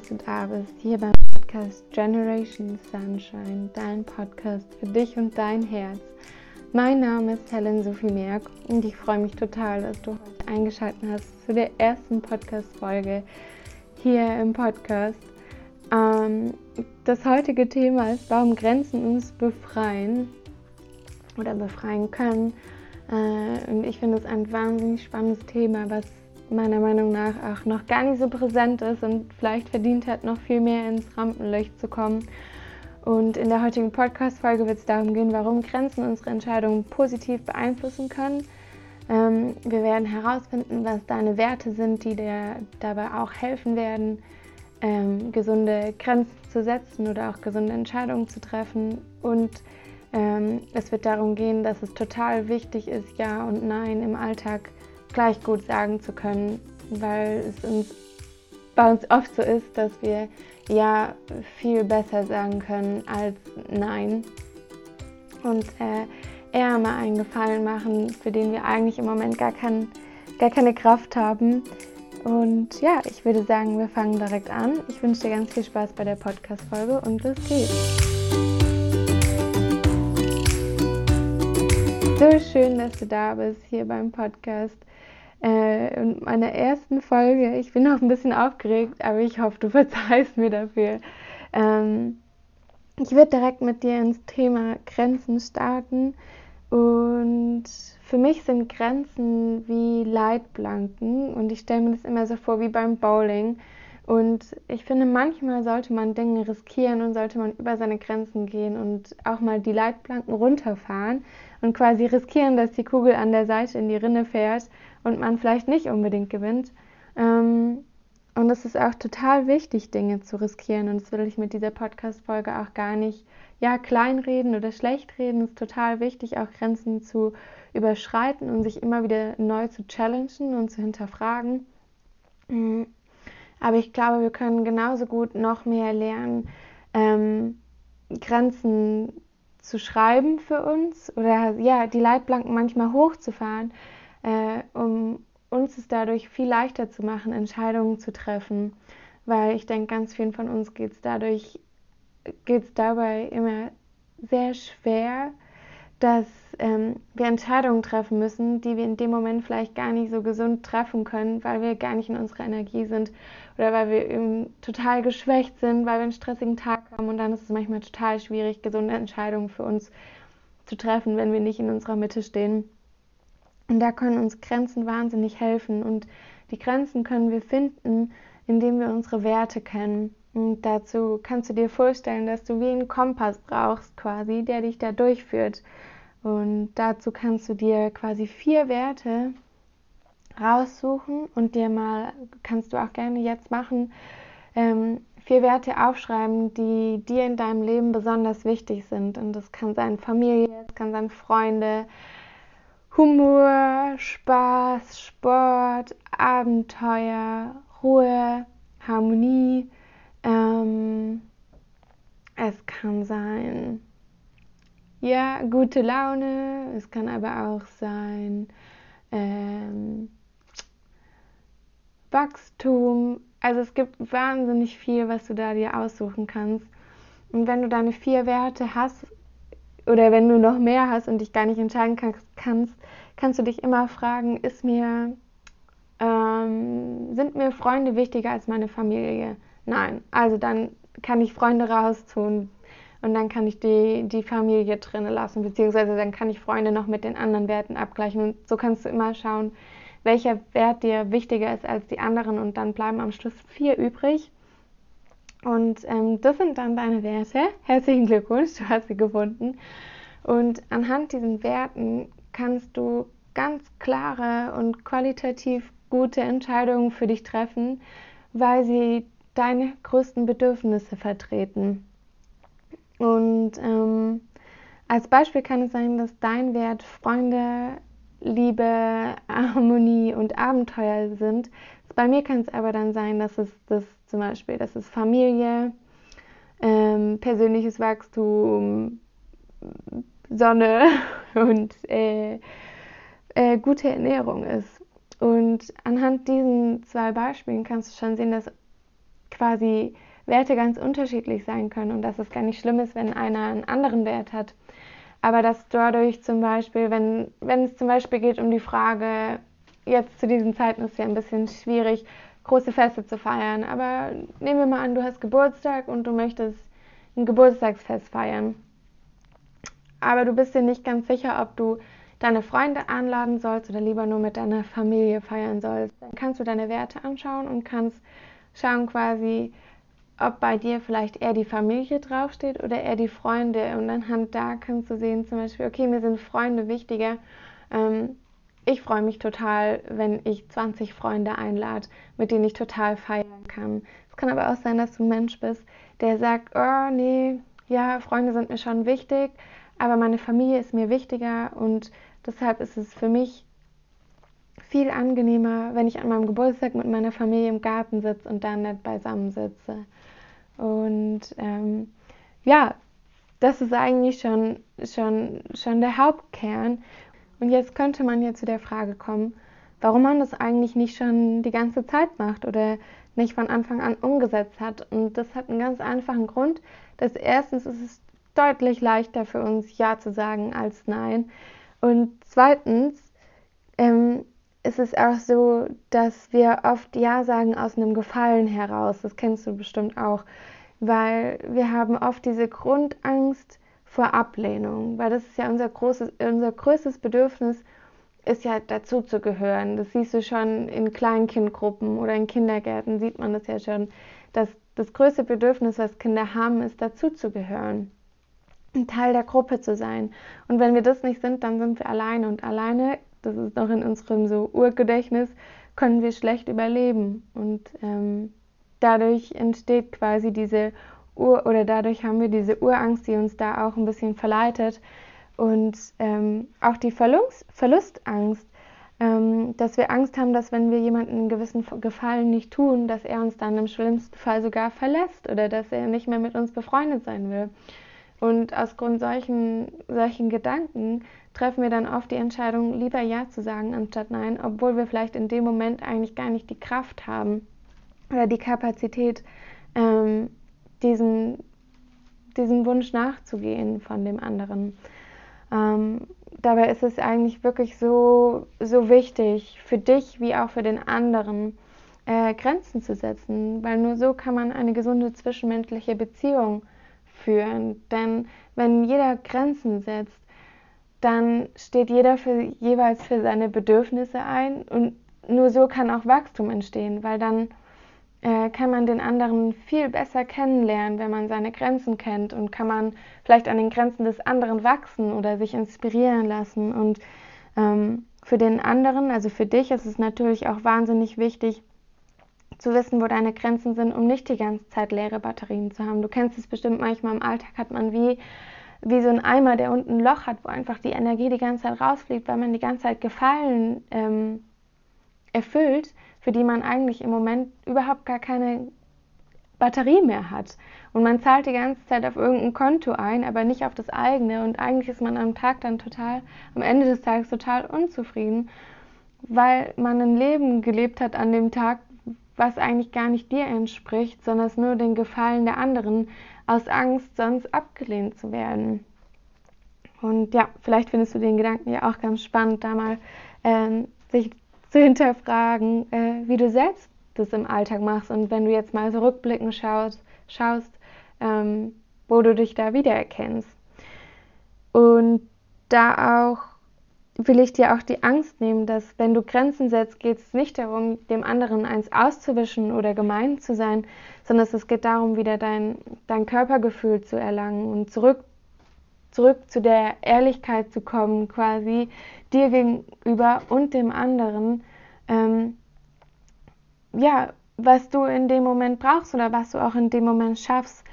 dass du da bist, hier beim Podcast Generation Sunshine, dein Podcast für dich und dein Herz. Mein Name ist Helen Sophie Merck und ich freue mich total, dass du heute eingeschaltet hast zu der ersten Podcast-Folge hier im Podcast. Ähm, das heutige Thema ist, warum Grenzen uns befreien oder befreien können. Äh, und ich finde es ein wahnsinnig spannendes Thema, was meiner Meinung nach auch noch gar nicht so präsent ist und vielleicht verdient hat, noch viel mehr ins Rampenlicht zu kommen. Und in der heutigen Podcast-Folge wird es darum gehen, warum Grenzen unsere Entscheidungen positiv beeinflussen können. Ähm, wir werden herausfinden, was deine Werte sind, die dir dabei auch helfen werden, ähm, gesunde Grenzen zu setzen oder auch gesunde Entscheidungen zu treffen. Und ähm, es wird darum gehen, dass es total wichtig ist, Ja und Nein im Alltag gleich gut sagen zu können, weil es uns bei uns oft so ist, dass wir ja viel besser sagen können als nein und äh, eher mal einen Gefallen machen, für den wir eigentlich im Moment gar, kein, gar keine Kraft haben. Und ja, ich würde sagen, wir fangen direkt an. Ich wünsche dir ganz viel Spaß bei der Podcast-Folge und los geht's. So schön, dass du da bist hier beim Podcast äh, in meiner ersten Folge. Ich bin noch ein bisschen aufgeregt, aber ich hoffe, du verzeihst mir dafür. Ähm, ich werde direkt mit dir ins Thema Grenzen starten. Und für mich sind Grenzen wie Leitplanken und ich stelle mir das immer so vor wie beim Bowling. Und ich finde, manchmal sollte man Dinge riskieren und sollte man über seine Grenzen gehen und auch mal die Leitplanken runterfahren und quasi riskieren, dass die Kugel an der Seite in die Rinne fährt und man vielleicht nicht unbedingt gewinnt. Ähm, und es ist auch total wichtig, Dinge zu riskieren. Und das will ich mit dieser Podcast-Folge auch gar nicht ja, kleinreden oder schlecht reden. Es ist total wichtig, auch Grenzen zu überschreiten und sich immer wieder neu zu challengen und zu hinterfragen. Mm, aber ich glaube, wir können genauso gut noch mehr lernen, ähm, Grenzen zu schreiben für uns oder ja, die Leitplanken manchmal hochzufahren, äh, um uns es dadurch viel leichter zu machen, Entscheidungen zu treffen. Weil ich denke, ganz vielen von uns geht es dadurch, geht es dabei immer sehr schwer, dass ähm, wir Entscheidungen treffen müssen, die wir in dem Moment vielleicht gar nicht so gesund treffen können, weil wir gar nicht in unserer Energie sind oder weil wir eben total geschwächt sind, weil wir einen stressigen Tag haben und dann ist es manchmal total schwierig, gesunde Entscheidungen für uns zu treffen, wenn wir nicht in unserer Mitte stehen. Und da können uns Grenzen wahnsinnig helfen. Und die Grenzen können wir finden, indem wir unsere Werte kennen. Und dazu kannst du dir vorstellen, dass du wie einen Kompass brauchst, quasi, der dich da durchführt. Und dazu kannst du dir quasi vier Werte raussuchen und dir mal, kannst du auch gerne jetzt machen, ähm, vier Werte aufschreiben, die dir in deinem Leben besonders wichtig sind. Und das kann sein Familie, das kann sein Freunde, Humor, Spaß, Sport, Abenteuer, Ruhe, Harmonie. Ähm, es kann sein, ja, gute Laune. Es kann aber auch sein, ähm, Wachstum. Also es gibt wahnsinnig viel, was du da dir aussuchen kannst. Und wenn du deine vier Werte hast, oder wenn du noch mehr hast und dich gar nicht entscheiden kannst, kannst du dich immer fragen, ist mir, ähm, sind mir Freunde wichtiger als meine Familie? Nein. Also dann kann ich Freunde raustun und dann kann ich die, die Familie drinnen lassen, beziehungsweise dann kann ich Freunde noch mit den anderen Werten abgleichen. Und so kannst du immer schauen, welcher Wert dir wichtiger ist als die anderen und dann bleiben am Schluss vier übrig. Und ähm, das sind dann deine Werte. Herzlichen Glückwunsch, du hast sie gefunden. Und anhand diesen Werten kannst du ganz klare und qualitativ gute Entscheidungen für dich treffen, weil sie deine größten Bedürfnisse vertreten. Und ähm, als Beispiel kann es sein, dass dein Wert Freunde, Liebe, Harmonie und Abenteuer sind. Bei mir kann es aber dann sein, dass es das zum Beispiel, dass es Familie, ähm, persönliches Wachstum, Sonne und äh, äh, gute Ernährung ist. Und anhand diesen zwei Beispielen kannst du schon sehen, dass quasi Werte ganz unterschiedlich sein können und dass es gar nicht schlimm ist, wenn einer einen anderen Wert hat. Aber dass dadurch zum Beispiel, wenn, wenn es zum Beispiel geht um die Frage, jetzt zu diesen Zeiten ist es ja ein bisschen schwierig, große Feste zu feiern. Aber nehmen wir mal an, du hast Geburtstag und du möchtest ein Geburtstagsfest feiern. Aber du bist dir nicht ganz sicher, ob du deine Freunde einladen sollst oder lieber nur mit deiner Familie feiern sollst. Dann kannst du deine Werte anschauen und kannst schauen quasi, ob bei dir vielleicht eher die Familie draufsteht oder eher die Freunde. Und anhand da kannst du sehen, zum Beispiel, okay, mir sind Freunde wichtiger. Ähm, ich freue mich total, wenn ich 20 Freunde einlade, mit denen ich total feiern kann. Es kann aber auch sein, dass du ein Mensch bist, der sagt, oh nee, ja, Freunde sind mir schon wichtig, aber meine Familie ist mir wichtiger und deshalb ist es für mich viel angenehmer, wenn ich an meinem Geburtstag mit meiner Familie im Garten sitze und da nicht beisammen sitze. Und ähm, ja, das ist eigentlich schon, schon, schon der Hauptkern. Und jetzt könnte man ja zu der Frage kommen, warum man das eigentlich nicht schon die ganze Zeit macht oder nicht von Anfang an umgesetzt hat. Und das hat einen ganz einfachen Grund. dass erstens ist es deutlich leichter für uns Ja zu sagen als Nein. Und zweitens ähm, ist es auch so, dass wir oft Ja sagen aus einem Gefallen heraus. Das kennst du bestimmt auch. Weil wir haben oft diese Grundangst, vor Ablehnung, weil das ist ja unser großes, unser größtes Bedürfnis, ist ja dazu zu gehören. Das siehst du schon in Kleinkindgruppen oder in Kindergärten, sieht man das ja schon, dass das größte Bedürfnis, was Kinder haben, ist dazu zu gehören, ein Teil der Gruppe zu sein. Und wenn wir das nicht sind, dann sind wir alleine und alleine, das ist noch in unserem so Urgedächtnis, können wir schlecht überleben. Und ähm, dadurch entsteht quasi diese Ur oder dadurch haben wir diese Urangst, die uns da auch ein bisschen verleitet und ähm, auch die Verlust, Verlustangst, ähm, dass wir Angst haben, dass wenn wir jemandem einen gewissen Gefallen nicht tun, dass er uns dann im schlimmsten Fall sogar verlässt oder dass er nicht mehr mit uns befreundet sein will. Und aus Grund solchen, solchen Gedanken treffen wir dann oft die Entscheidung, lieber Ja zu sagen anstatt Nein, obwohl wir vielleicht in dem Moment eigentlich gar nicht die Kraft haben oder die Kapazität, ähm, diesen, diesem Wunsch nachzugehen von dem anderen. Ähm, dabei ist es eigentlich wirklich so, so wichtig für dich wie auch für den anderen, äh, Grenzen zu setzen, weil nur so kann man eine gesunde zwischenmenschliche Beziehung führen. Denn wenn jeder Grenzen setzt, dann steht jeder für, jeweils für seine Bedürfnisse ein und nur so kann auch Wachstum entstehen, weil dann äh, kann man den anderen viel besser kennenlernen, wenn man seine Grenzen kennt und kann man vielleicht an den Grenzen des anderen wachsen oder sich inspirieren lassen. Und ähm, für den anderen, also für dich, ist es natürlich auch wahnsinnig wichtig, zu wissen, wo deine Grenzen sind, um nicht die ganze Zeit leere Batterien zu haben. Du kennst es bestimmt manchmal im Alltag, hat man wie, wie so ein Eimer, der unten ein Loch hat, wo einfach die Energie die ganze Zeit rausfliegt, weil man die ganze Zeit Gefallen ähm, erfüllt für die man eigentlich im Moment überhaupt gar keine Batterie mehr hat. Und man zahlt die ganze Zeit auf irgendein Konto ein, aber nicht auf das eigene. Und eigentlich ist man am Tag dann total, am Ende des Tages total unzufrieden, weil man ein Leben gelebt hat an dem Tag, was eigentlich gar nicht dir entspricht, sondern es nur den Gefallen der anderen aus Angst, sonst abgelehnt zu werden. Und ja, vielleicht findest du den Gedanken ja auch ganz spannend, da mal ähm, sich zu hinterfragen, äh, wie du selbst das im Alltag machst und wenn du jetzt mal so rückblickend schaust, schaust ähm, wo du dich da wiedererkennst. Und da auch will ich dir auch die Angst nehmen, dass wenn du Grenzen setzt, geht es nicht darum, dem anderen eins auszuwischen oder gemein zu sein, sondern es geht darum, wieder dein, dein Körpergefühl zu erlangen und zurück, zurück zu der Ehrlichkeit zu kommen, quasi, dir gegenüber und dem anderen, ähm, ja, was du in dem Moment brauchst oder was du auch in dem Moment schaffst,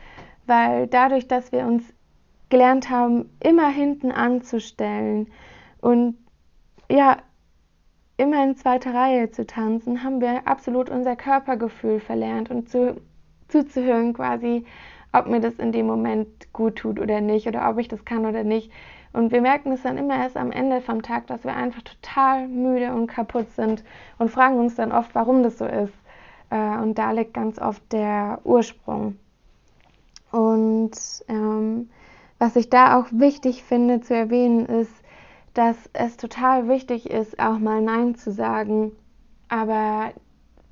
weil dadurch, dass wir uns gelernt haben, immer hinten anzustellen und ja, immer in zweiter Reihe zu tanzen, haben wir absolut unser Körpergefühl verlernt und zu, zuzuhören quasi, ob mir das in dem Moment gut tut oder nicht oder ob ich das kann oder nicht. Und wir merken es dann immer erst am Ende vom Tag, dass wir einfach total müde und kaputt sind und fragen uns dann oft, warum das so ist. Äh, und da liegt ganz oft der Ursprung. Und ähm, was ich da auch wichtig finde zu erwähnen, ist, dass es total wichtig ist, auch mal Nein zu sagen, aber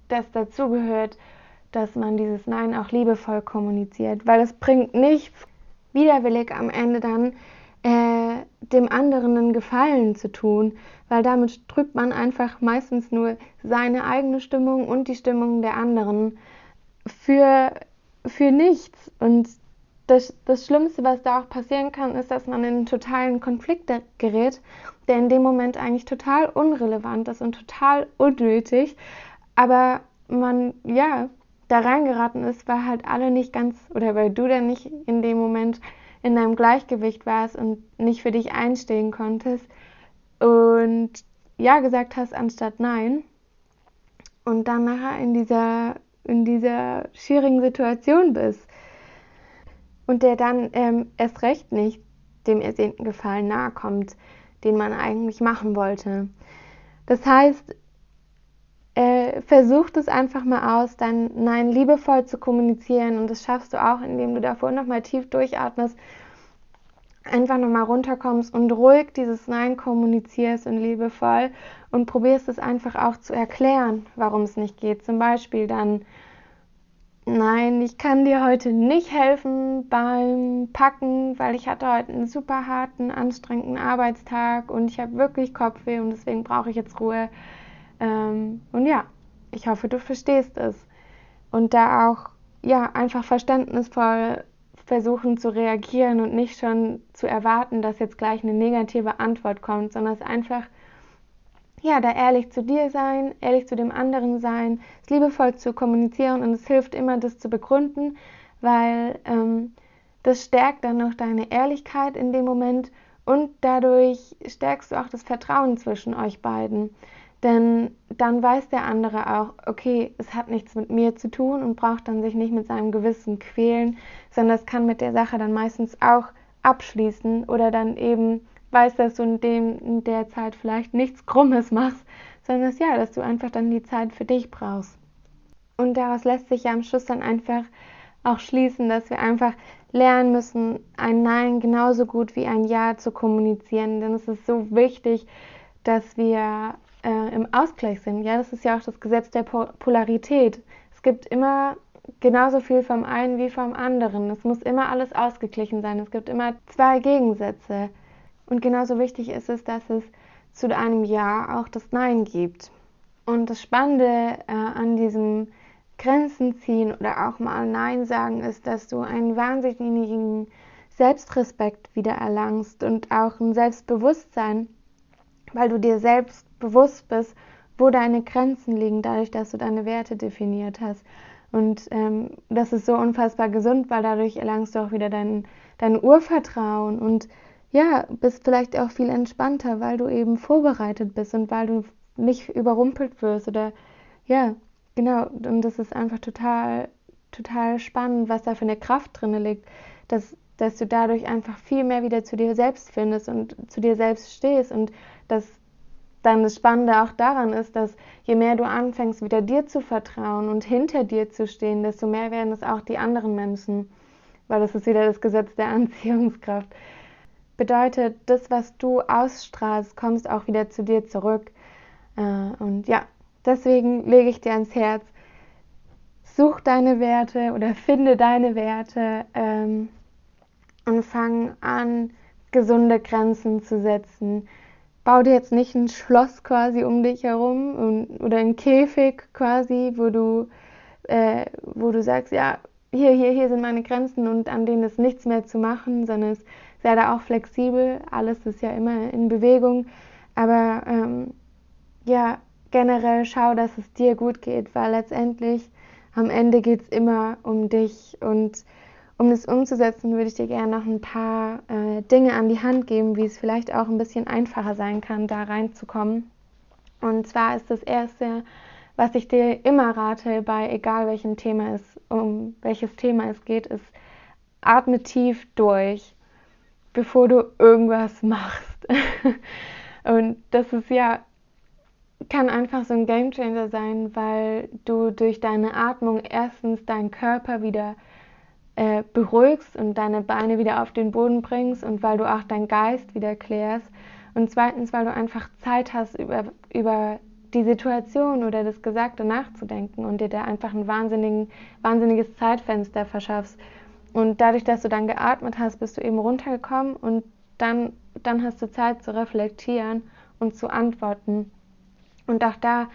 das dazugehört, dass man dieses Nein auch liebevoll kommuniziert, weil es bringt nichts, widerwillig am Ende dann äh, dem anderen einen Gefallen zu tun, weil damit trübt man einfach meistens nur seine eigene Stimmung und die Stimmung der anderen für, für nichts. Und das, das Schlimmste, was da auch passieren kann, ist, dass man in einen totalen Konflikt gerät, der in dem Moment eigentlich total unrelevant ist und total unnötig. Aber man, ja, da reingeraten ist, weil halt alle nicht ganz, oder weil du dann nicht in dem Moment in deinem Gleichgewicht warst und nicht für dich einstehen konntest und ja gesagt hast anstatt nein und dann nachher in dieser, in dieser schwierigen Situation bist und der dann ähm, erst recht nicht dem ersehnten Gefallen nahe kommt, den man eigentlich machen wollte. Das heißt, äh, versuch es einfach mal aus, dein Nein liebevoll zu kommunizieren und das schaffst du auch, indem du davor nochmal tief durchatmest, einfach nochmal runterkommst und ruhig dieses Nein kommunizierst und liebevoll und probierst es einfach auch zu erklären, warum es nicht geht. Zum Beispiel dann, Nein, ich kann dir heute nicht helfen beim Packen, weil ich hatte heute einen super harten, anstrengenden Arbeitstag und ich habe wirklich Kopfweh und deswegen brauche ich jetzt Ruhe. Ähm, und ja, ich hoffe, du verstehst es. Und da auch, ja, einfach verständnisvoll versuchen zu reagieren und nicht schon zu erwarten, dass jetzt gleich eine negative Antwort kommt, sondern es einfach ja, da ehrlich zu dir sein, ehrlich zu dem anderen sein, es liebevoll zu kommunizieren und es hilft immer, das zu begründen, weil ähm, das stärkt dann noch deine Ehrlichkeit in dem Moment und dadurch stärkst du auch das Vertrauen zwischen euch beiden. Denn dann weiß der andere auch, okay, es hat nichts mit mir zu tun und braucht dann sich nicht mit seinem Gewissen quälen, sondern es kann mit der Sache dann meistens auch abschließen oder dann eben weiß, dass du in, dem, in der Zeit vielleicht nichts Krummes machst, sondern dass, ja, dass du einfach dann die Zeit für dich brauchst. Und daraus lässt sich ja am Schluss dann einfach auch schließen, dass wir einfach lernen müssen, ein Nein genauso gut wie ein Ja zu kommunizieren. Denn es ist so wichtig, dass wir äh, im Ausgleich sind. Ja, das ist ja auch das Gesetz der Polarität. Es gibt immer genauso viel vom einen wie vom anderen. Es muss immer alles ausgeglichen sein. Es gibt immer zwei Gegensätze. Und genauso wichtig ist es, dass es zu einem Ja auch das Nein gibt. Und das Spannende äh, an diesem Grenzen ziehen oder auch mal Nein sagen ist, dass du einen wahnsinnigen Selbstrespekt wieder erlangst und auch ein Selbstbewusstsein, weil du dir selbst bewusst bist, wo deine Grenzen liegen, dadurch, dass du deine Werte definiert hast. Und ähm, das ist so unfassbar gesund, weil dadurch erlangst du auch wieder dein, dein Urvertrauen und ja, bist vielleicht auch viel entspannter, weil du eben vorbereitet bist und weil du nicht überrumpelt wirst oder ja, genau. Und das ist einfach total, total spannend, was da für eine Kraft drin liegt, dass, dass du dadurch einfach viel mehr wieder zu dir selbst findest und zu dir selbst stehst und dass dann das Spannende auch daran ist, dass je mehr du anfängst, wieder dir zu vertrauen und hinter dir zu stehen, desto mehr werden es auch die anderen Menschen, weil das ist wieder das Gesetz der Anziehungskraft bedeutet, das, was du ausstrahlst, kommst auch wieder zu dir zurück. Äh, und ja, deswegen lege ich dir ans Herz, such deine Werte oder finde deine Werte ähm, und fang an, gesunde Grenzen zu setzen. Bau dir jetzt nicht ein Schloss quasi um dich herum oder ein Käfig quasi, wo du, äh, wo du sagst, ja, hier, hier, hier sind meine Grenzen und an denen ist nichts mehr zu machen, sondern es sei da auch flexibel. Alles ist ja immer in Bewegung. Aber ähm, ja, generell schau, dass es dir gut geht, weil letztendlich am Ende geht es immer um dich. Und um das umzusetzen, würde ich dir gerne noch ein paar äh, Dinge an die Hand geben, wie es vielleicht auch ein bisschen einfacher sein kann, da reinzukommen. Und zwar ist das erste, was ich dir immer rate, bei egal welchem Thema es, um welches Thema es geht, ist, atme tief durch bevor du irgendwas machst. Und das ist ja kann einfach so ein Gamechanger sein, weil du durch deine Atmung erstens deinen Körper wieder äh, beruhigst und deine Beine wieder auf den Boden bringst und weil du auch deinen Geist wieder klärst. Und zweitens, weil du einfach Zeit hast, über, über die Situation oder das Gesagte nachzudenken und dir da einfach ein wahnsinniges Zeitfenster verschaffst. Und dadurch, dass du dann geatmet hast, bist du eben runtergekommen und dann, dann hast du Zeit zu reflektieren und zu antworten. Und auch da,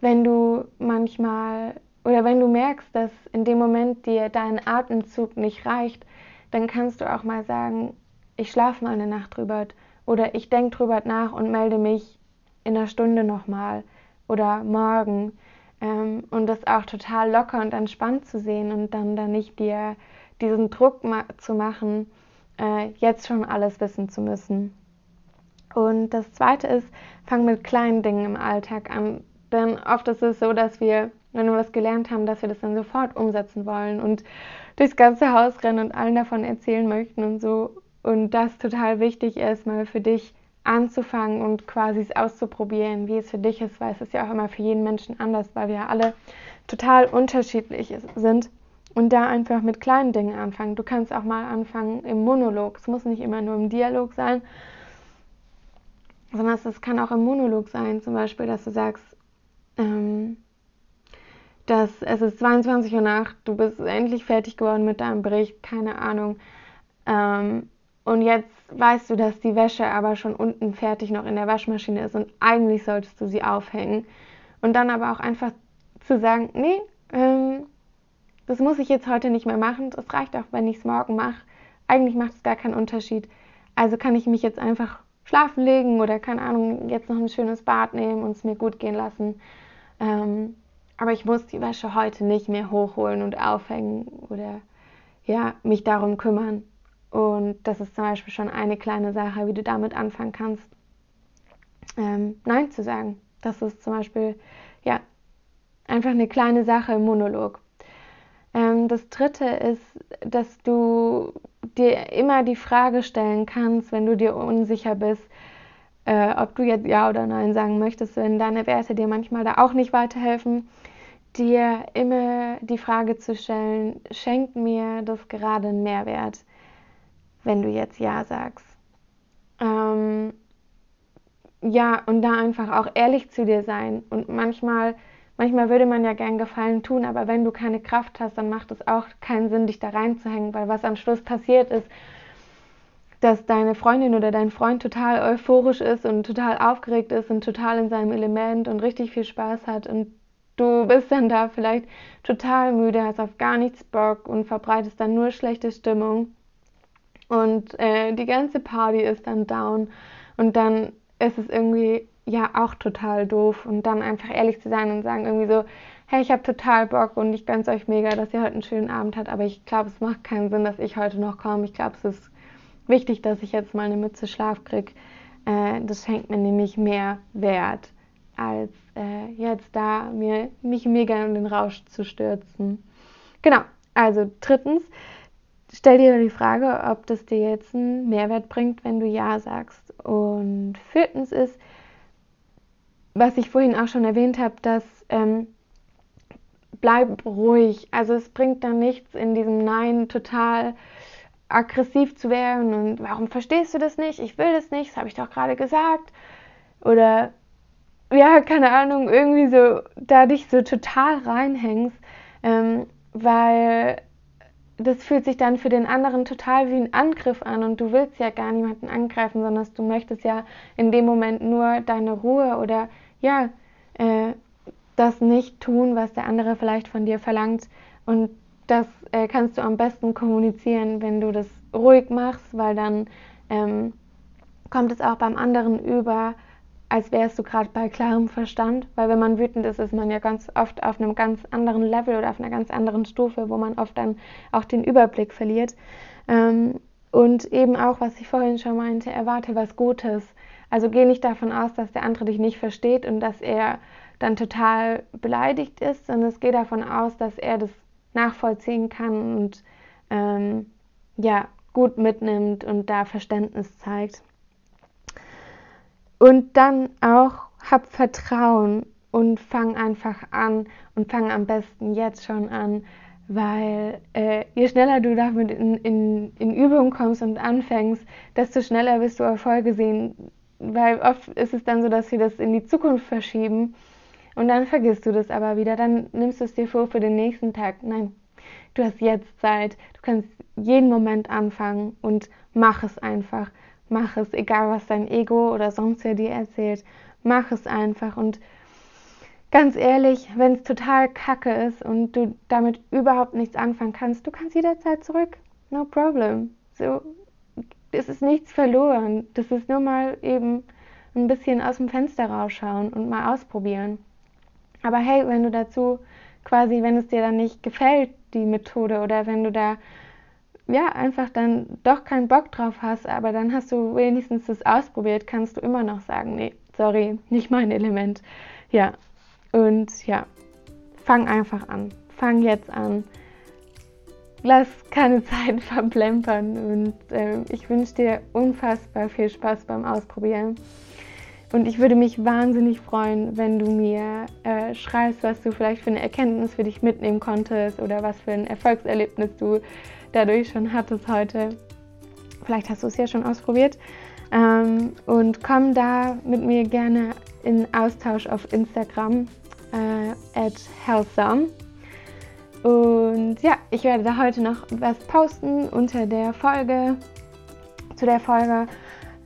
wenn du manchmal oder wenn du merkst, dass in dem Moment dir dein Atemzug nicht reicht, dann kannst du auch mal sagen, ich schlafe mal eine Nacht drüber oder ich denke drüber nach und melde mich in einer Stunde nochmal oder morgen. Ähm, und das auch total locker und entspannt zu sehen und dann da nicht dir diesen Druck ma zu machen, äh, jetzt schon alles wissen zu müssen. Und das Zweite ist, fang mit kleinen Dingen im Alltag an. Denn oft ist es so, dass wir, wenn wir was gelernt haben, dass wir das dann sofort umsetzen wollen und durchs ganze Haus rennen und allen davon erzählen möchten und so. Und das total wichtig ist, mal für dich anzufangen und quasi es auszuprobieren, wie es für dich ist, weil es ist ja auch immer für jeden Menschen anders, weil wir alle total unterschiedlich sind und da einfach mit kleinen Dingen anfangen. Du kannst auch mal anfangen im Monolog. Es muss nicht immer nur im Dialog sein, sondern es kann auch im Monolog sein, zum Beispiel, dass du sagst, ähm, dass es ist 22 Uhr Nacht, du bist endlich fertig geworden mit deinem Bericht, keine Ahnung. Ähm, und jetzt weißt du, dass die Wäsche aber schon unten fertig noch in der Waschmaschine ist und eigentlich solltest du sie aufhängen. Und dann aber auch einfach zu sagen, nee, ähm, das muss ich jetzt heute nicht mehr machen. Es reicht auch, wenn ich es morgen mache. Eigentlich macht es gar keinen Unterschied. Also kann ich mich jetzt einfach schlafen legen oder keine Ahnung, jetzt noch ein schönes Bad nehmen und es mir gut gehen lassen. Ähm, aber ich muss die Wäsche heute nicht mehr hochholen und aufhängen oder ja, mich darum kümmern. Und das ist zum Beispiel schon eine kleine Sache, wie du damit anfangen kannst, ähm, Nein zu sagen. Das ist zum Beispiel ja einfach eine kleine Sache im Monolog. Ähm, das dritte ist, dass du dir immer die Frage stellen kannst, wenn du dir unsicher bist, äh, ob du jetzt Ja oder Nein sagen möchtest, wenn deine Werte dir manchmal da auch nicht weiterhelfen, dir immer die Frage zu stellen, schenkt mir das gerade einen Mehrwert, wenn du jetzt Ja sagst. Ähm, ja, und da einfach auch ehrlich zu dir sein und manchmal manchmal würde man ja gern Gefallen tun, aber wenn du keine Kraft hast, dann macht es auch keinen Sinn, dich da reinzuhängen, weil was am Schluss passiert ist, dass deine Freundin oder dein Freund total euphorisch ist und total aufgeregt ist und total in seinem Element und richtig viel Spaß hat und du bist dann da vielleicht total müde, hast auf gar nichts Bock und verbreitest dann nur schlechte Stimmung und äh, die ganze Party ist dann down und dann ist es irgendwie ja auch total doof. Und dann einfach ehrlich zu sein und sagen irgendwie so, hey, ich habe total Bock und ich gönn's euch mega, dass ihr heute einen schönen Abend habt, aber ich glaube, es macht keinen Sinn, dass ich heute noch komme. Ich glaube, es ist wichtig, dass ich jetzt mal eine Mütze Schlaf kriege. Äh, das schenkt mir nämlich mehr Wert, als äh, jetzt da mir mich mega in den Rausch zu stürzen. Genau, also drittens, stell dir die Frage, ob das dir jetzt einen Mehrwert bringt, wenn du Ja sagst. Und viertens ist, was ich vorhin auch schon erwähnt habe, dass ähm, bleib ruhig. Also es bringt dann nichts in diesem Nein total aggressiv zu werden und warum verstehst du das nicht? Ich will das nicht, das habe ich doch gerade gesagt. Oder ja, keine Ahnung, irgendwie so da dich so total reinhängst, ähm, weil das fühlt sich dann für den anderen total wie ein Angriff an und du willst ja gar niemanden angreifen, sondern du möchtest ja in dem Moment nur deine Ruhe oder ja, äh, das nicht tun, was der andere vielleicht von dir verlangt. Und das äh, kannst du am besten kommunizieren, wenn du das ruhig machst, weil dann ähm, kommt es auch beim anderen über, als wärst du gerade bei klarem Verstand. Weil wenn man wütend ist, ist man ja ganz oft auf einem ganz anderen Level oder auf einer ganz anderen Stufe, wo man oft dann auch den Überblick verliert. Ähm, und eben auch, was ich vorhin schon meinte, erwarte was Gutes. Also geh nicht davon aus, dass der andere dich nicht versteht und dass er dann total beleidigt ist, sondern es geht davon aus, dass er das nachvollziehen kann und ähm, ja, gut mitnimmt und da Verständnis zeigt. Und dann auch hab Vertrauen und fang einfach an und fang am besten jetzt schon an, weil äh, je schneller du damit in, in, in Übung kommst und anfängst, desto schneller wirst du Erfolge sehen, weil oft ist es dann so, dass wir das in die Zukunft verschieben und dann vergisst du das aber wieder, dann nimmst du es dir vor für den nächsten Tag. Nein, du hast jetzt Zeit, du kannst jeden Moment anfangen und mach es einfach. Mach es, egal was dein Ego oder sonst wer dir erzählt. Mach es einfach und ganz ehrlich, wenn es total kacke ist und du damit überhaupt nichts anfangen kannst, du kannst jederzeit zurück. No problem. So, es ist nichts verloren. Das ist nur mal eben ein bisschen aus dem Fenster rausschauen und mal ausprobieren. Aber hey, wenn du dazu quasi, wenn es dir dann nicht gefällt, die Methode, oder wenn du da ja einfach dann doch keinen Bock drauf hast, aber dann hast du wenigstens das ausprobiert, kannst du immer noch sagen, nee, sorry, nicht mein Element. Ja, und ja, fang einfach an. Fang jetzt an. Lass keine Zeit verplempern und äh, ich wünsche dir unfassbar viel Spaß beim Ausprobieren. Und ich würde mich wahnsinnig freuen, wenn du mir äh, schreibst, was du vielleicht für eine Erkenntnis für dich mitnehmen konntest oder was für ein Erfolgserlebnis du dadurch schon hattest heute. Vielleicht hast du es ja schon ausprobiert. Ähm, und komm da mit mir gerne in Austausch auf Instagram äh, at healthsome. Und ja, ich werde da heute noch was posten unter der Folge, zu der Folge.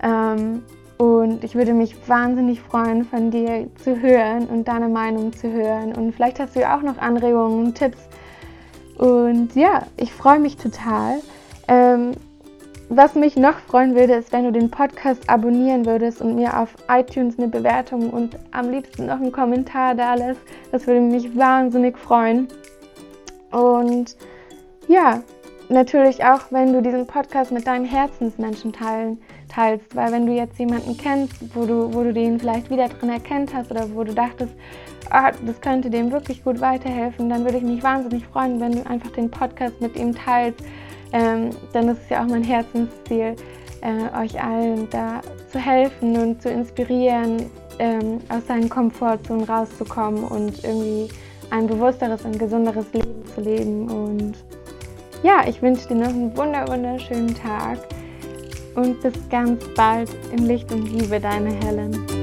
Ähm, und ich würde mich wahnsinnig freuen, von dir zu hören und deine Meinung zu hören. Und vielleicht hast du ja auch noch Anregungen und Tipps. Und ja, ich freue mich total. Ähm, was mich noch freuen würde, ist, wenn du den Podcast abonnieren würdest und mir auf iTunes eine Bewertung und am liebsten noch einen Kommentar da lässt. Das würde mich wahnsinnig freuen. Und ja, natürlich auch, wenn du diesen Podcast mit deinen Herzensmenschen teilen teilst, weil wenn du jetzt jemanden kennst, wo du, wo du den vielleicht wieder drin erkennt hast oder wo du dachtest, ah, das könnte dem wirklich gut weiterhelfen, dann würde ich mich wahnsinnig freuen, wenn du einfach den Podcast mit ihm teilst, ähm, denn das ist ja auch mein Herzensziel, äh, euch allen da zu helfen und zu inspirieren, ähm, aus seinen Komfortzonen rauszukommen und irgendwie ein bewussteres und gesunderes Leben zu leben. Und ja, ich wünsche dir noch einen wunder wunderschönen Tag und bis ganz bald in Licht und Liebe, deine Helen.